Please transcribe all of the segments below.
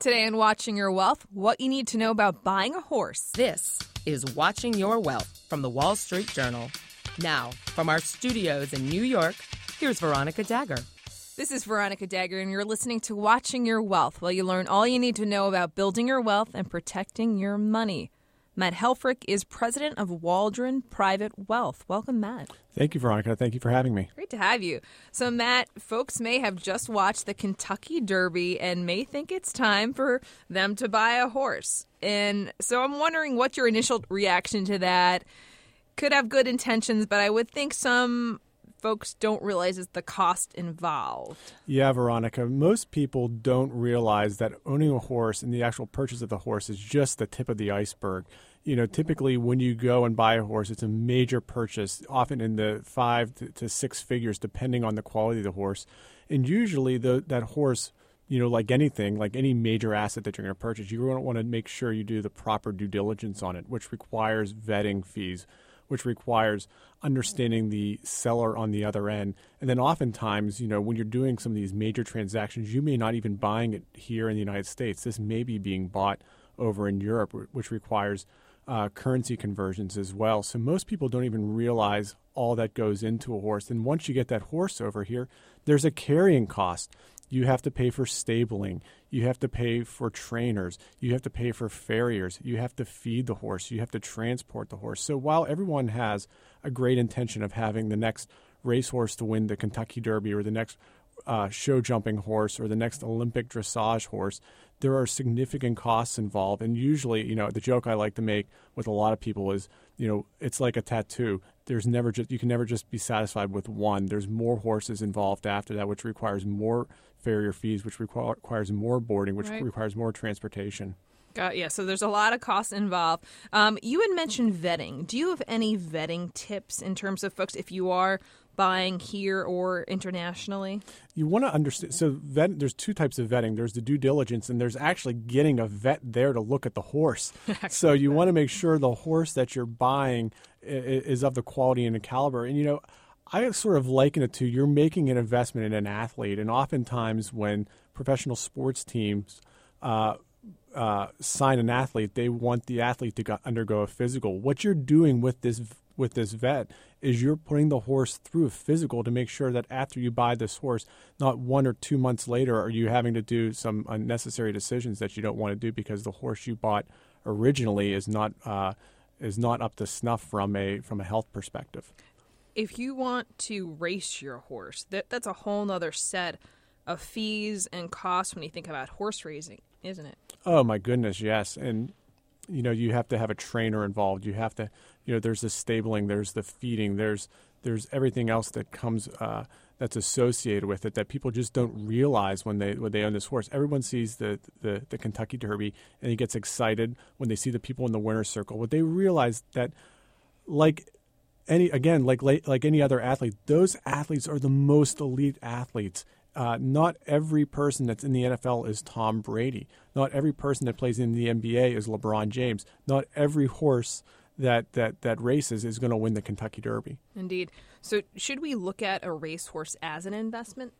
Today in Watching Your Wealth, what you need to know about buying a horse. This is Watching Your Wealth from the Wall Street Journal. Now, from our studios in New York, here's Veronica Dagher. This is Veronica Dagher, and you're listening to Watching Your Wealth, while you learn all you need to know about building your wealth and protecting your money. Matt Helfrich is president of Waldron Private Wealth. Welcome, Matt. Thank you, Veronica. Thank you for having me. Great to have you. So, Matt, folks may have just watched the Kentucky Derby and may think it's time for them to buy a horse. And so I'm wondering what your initial reaction to that could have good intentions, but I would think some folks don't realize is the cost involved. Yeah, Veronica. Most people don't realize that owning a horse and the actual purchase of the horse is just the tip of the iceberg you know, typically when you go and buy a horse, it's a major purchase, often in the five to, six figures, depending on the quality of the horse. And usually, the, that horse, you know, like anything, like any major asset that you're going to purchase, to want to make sure you do the proper due diligence on it, which requires vetting fees, which requires understanding the seller on the other end. And then oftentimes, you know, when you're doing some of these major transactions, you may not even buying it here in the United States. This may be being bought over in Europe, which requires uh, currency conversions as well. So most people don't even realize all that goes into a horse. And once you get that horse over here, there's a carrying cost. You have to pay for stabling. You have to pay for trainers. You have to pay for farriers. You have to feed the horse. You have to transport the horse. So while everyone has a great intention of having the next racehorse to win the Kentucky Derby or the next uh, show jumping horse or the next Olympic dressage horse, there are significant costs involved. And usually, you know, the joke I like to make with a lot of people is, you know, it's like a tattoo. There's never just you can never just be satisfied with one. There's more horses involved after that, which requires more farrier fees, which require, requires more boarding, which right. requires more transportation. Got yeah. So there's a lot of costs involved. Um, you had mentioned vetting. Do you have any vetting tips in terms of folks if you are buying here or internationally? You want to understand. So vet, there's two types of vetting. There's the due diligence, and there's actually getting a vet there to look at the horse. so you want to make sure the horse that you're buying is of the quality and the caliber. And you know. I sort of liken it to you're making an investment in an athlete, and oftentimes when professional sports teams uh, uh, sign an athlete, they want the athlete to go, undergo a physical. What you're doing with this with this vet is you're putting the horse through a physical to make sure that after you buy this horse, not one or two months later are you having to do some unnecessary decisions that you don't want to do because the horse you bought originally is not uh, is not up to snuff from a from a health perspective. If you want to race your horse, that that's a whole other set of fees and costs when you think about horse racing, isn't it? Oh my goodness, yes. And you know you have to have a trainer involved you have to you know there's the stabling there's the feeding there's there's everything else that comes uh, that's associated with it that people just don't realize when they when they own this horse. Everyone sees the, the, the Kentucky Derby and he gets excited when they see the people in the winner's circle. But they realize that, like any again, like like any other athlete, those athletes are the most elite athletes uh, not every person that's in the NFL is Tom Brady. Not every person that plays in the NBA is LeBron James. Not every horse that that that races is going to win the Kentucky Derby. Indeed. So, should we look at a racehorse as an investment?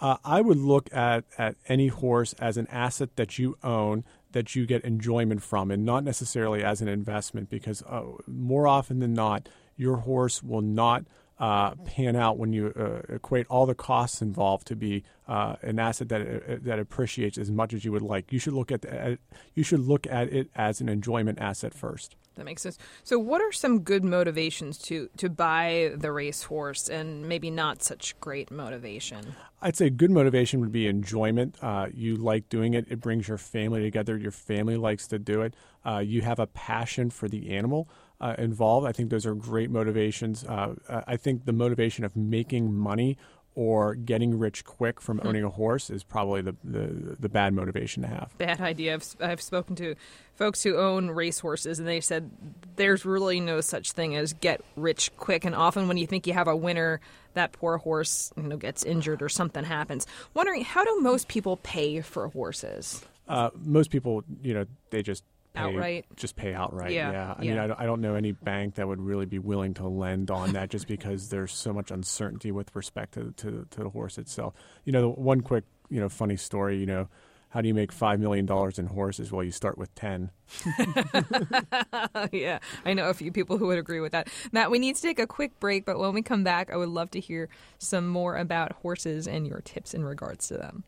Uh, I would look at, at any horse as an asset that you own that you get enjoyment from, and not necessarily as an investment, because uh, more often than not, your horse will not uh, pan out when you uh, equate all the costs involved to be uh, an asset that uh, that appreciates as much as you would like. You should look at the, you should look at it as an enjoyment asset first. That makes sense. So, what are some good motivations to to buy the racehorse, and maybe not such great motivation? I'd say good motivation would be enjoyment. Uh, you like doing it; it brings your family together. Your family likes to do it. Uh, you have a passion for the animal uh, involved. I think those are great motivations. Uh, I think the motivation of making money or getting rich quick from hmm. owning a horse is probably the, the, the bad motivation to have. Bad idea. I've, I've spoken to folks who own racehorses, and they said there's really no such thing as get rich quick. And often, when you think you have a winner, that poor horse you know gets injured or something happens. Wondering how do most people pay for horses? Uh, most people, you know, they just pay, outright. Just pay outright. Yeah. yeah. I yeah. mean, I don't, I don't know any bank that would really be willing to lend on that just because there's so much uncertainty with respect to, to, to the horse itself. You know, the one quick, you know, funny story, you know, how do you make $5 million in horses? Well, you start with 10. yeah, I know a few people who would agree with that. Matt, we need to take a quick break, but when we come back, I would love to hear some more about horses and your tips in regards to them.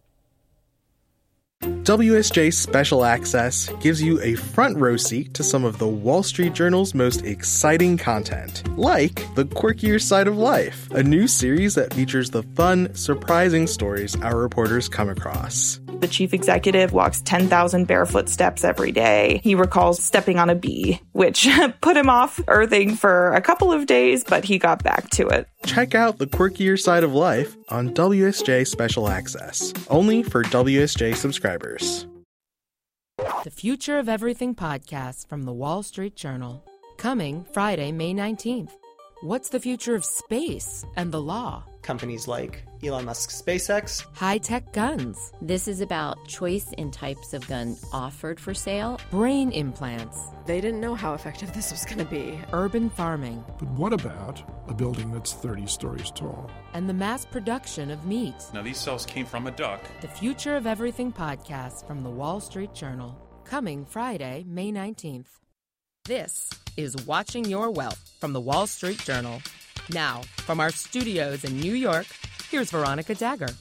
WSJ Special Access gives you a front row seat to some of the Wall Street Journal's most exciting content, like The Quirkier Side of Life, a new series that features the fun, surprising stories our reporters come across. The chief executive walks 10,000 barefoot steps every day. He recalls stepping on a bee, which put him off earthing for a couple of days, but he got back to it. Check out The Quirkier Side of Life on WSJ Special Access, only for WSJ subscribers. The Future of Everything podcast from the Wall Street Journal. Coming Friday, May 19th. What's the future of space and the law? Companies like Elon Musk's SpaceX. High tech guns. This is about choice in types of gun offered for sale. Brain implants. They didn't know how effective this was going to be. Urban farming. But what about a building that's 30 stories tall? And the mass production of meat. Now, these cells came from a duck. The Future of Everything podcast from the Wall Street Journal. Coming Friday, May 19th. This is Watching Your Wealth from the Wall Street Journal. Now, from our studios in New York, here's Veronica Dagher.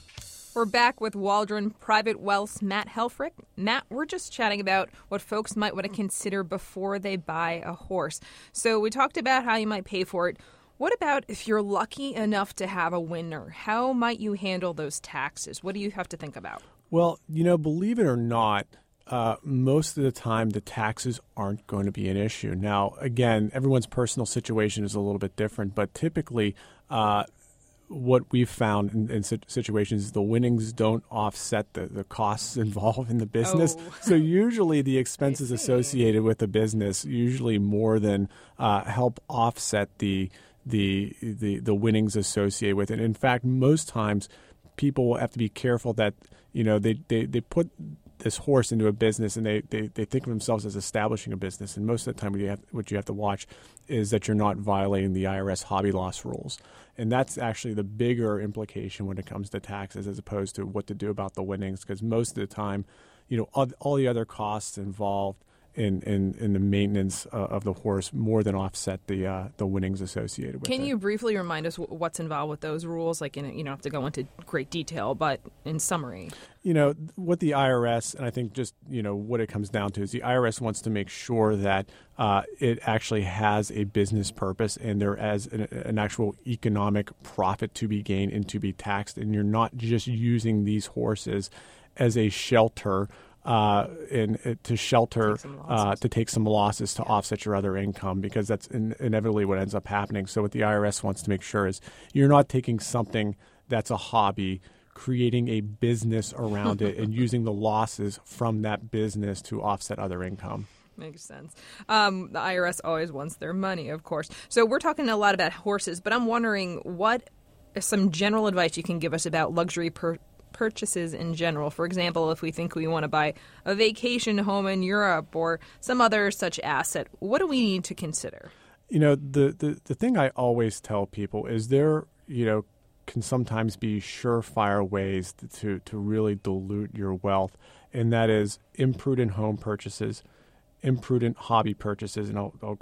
We're back with Waldron Private Wealth's Matt Helfrich. Matt, we're just chatting about what folks might want to consider before they buy a horse. So we talked about how you might pay for it. What about if you're lucky enough to have a winner? How might you handle those taxes? What do you have to think about? Well, you know, believe it or not, uh, most of the time the taxes aren't going to be an issue. Now, again, everyone's personal situation is a little bit different, but typically, uh, what we've found in, in situations is the winnings don't offset the, the costs involved in the business. Oh. so usually the expenses associated with the business usually more than uh, help offset the, the the the winnings associated with it. In fact, most times people will have to be careful that you know they, they, they put this horse into a business and they, they, they think of themselves as establishing a business. And most of the time, what you, have, what you have to watch is that you're not violating the IRS hobby loss rules. And that's actually the bigger implication when it comes to taxes as opposed to what to do about the winnings. Because most of the time, you know, all, all the other costs involved in, in, in the maintenance uh, of the horse more than offset the uh, the winnings associated with Can it. Can you briefly remind us what's involved with those rules? Like, in, you don't have to go into great detail, but in summary. You know, what the IRS, and I think just, you know, what it comes down to is the IRS wants to make sure that uh, it actually has a business purpose and there is an, an actual economic profit to be gained and to be taxed. And you're not just using these horses as a shelter uh, in, uh, to shelter, uh, to take some losses to offset your other income because that's in, inevitably what ends up happening. So, what the IRS wants to make sure is you're not taking something that's a hobby, creating a business around it, and using the losses from that business to offset other income. Makes sense. Um, the IRS always wants their money, of course. So we're talking a lot about horses, but I'm wondering what some general advice you can give us about luxury per- purchases in general. For example, if we think we want to buy a vacation home in Europe or some other such asset, what do we need to consider? You know, the, the, the thing I always tell people is there, you know, can sometimes be surefire ways to, to, really dilute your wealth, and that is imprudent home purchases, imprudent hobby purchases, and I'll, I'll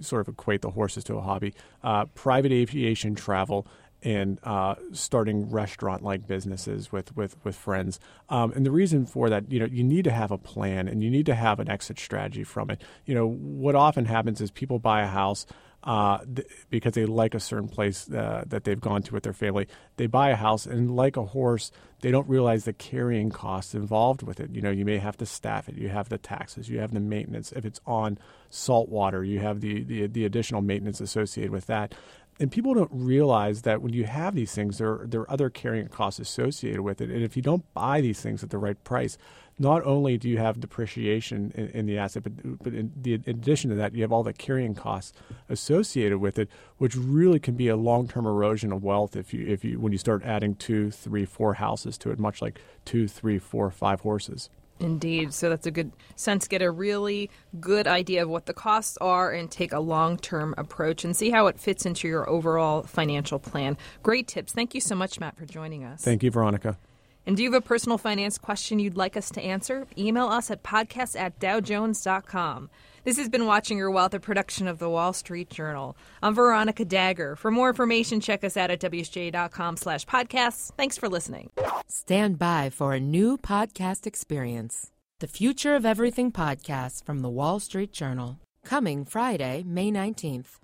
sort of equate the horses to a hobby, uh, private aviation travel, and uh, starting restaurant-like businesses with with with friends. Um, and the reason for that, you know, you need to have a plan and you need to have an exit strategy from it. You know, what often happens is people buy a house. Uh, th- because they like a certain place uh, that they've gone to with their family. They buy a house, and like a horse, they don't realize the carrying costs involved with it. You know, you may have to staff it. You have the taxes. You have the maintenance. If it's on salt water, you have the, the, the additional maintenance associated with that and people don't realize that when you have these things, there there are other carrying costs associated with it. And if you don't buy these things at the right price, not only do you have depreciation in, in the asset, but but in, the, in addition to that, you have all the carrying costs associated with it, which really can be a long term erosion of wealth if you if you when you start adding two, three, four houses to it, much like two, three, four, five horses. Indeed. So that's a good sense. Get a really good idea of what the costs are and take a long term approach and see how it fits into your overall financial plan. Great tips. Thank you so much, Matt, for joining us. Thank you, Veronica. And do you have a personal finance question you'd like us to answer? Email us at podcast at dowjones.com. This has been Watching Your Wealth, a production of the Wall Street Journal. I'm Veronica Dagher. For more information, check us out at wsj.com slash podcasts. Thanks for listening. Stand by for a new podcast experience. The Future of Everything podcast from the Wall Street Journal. Coming Friday, May 19th.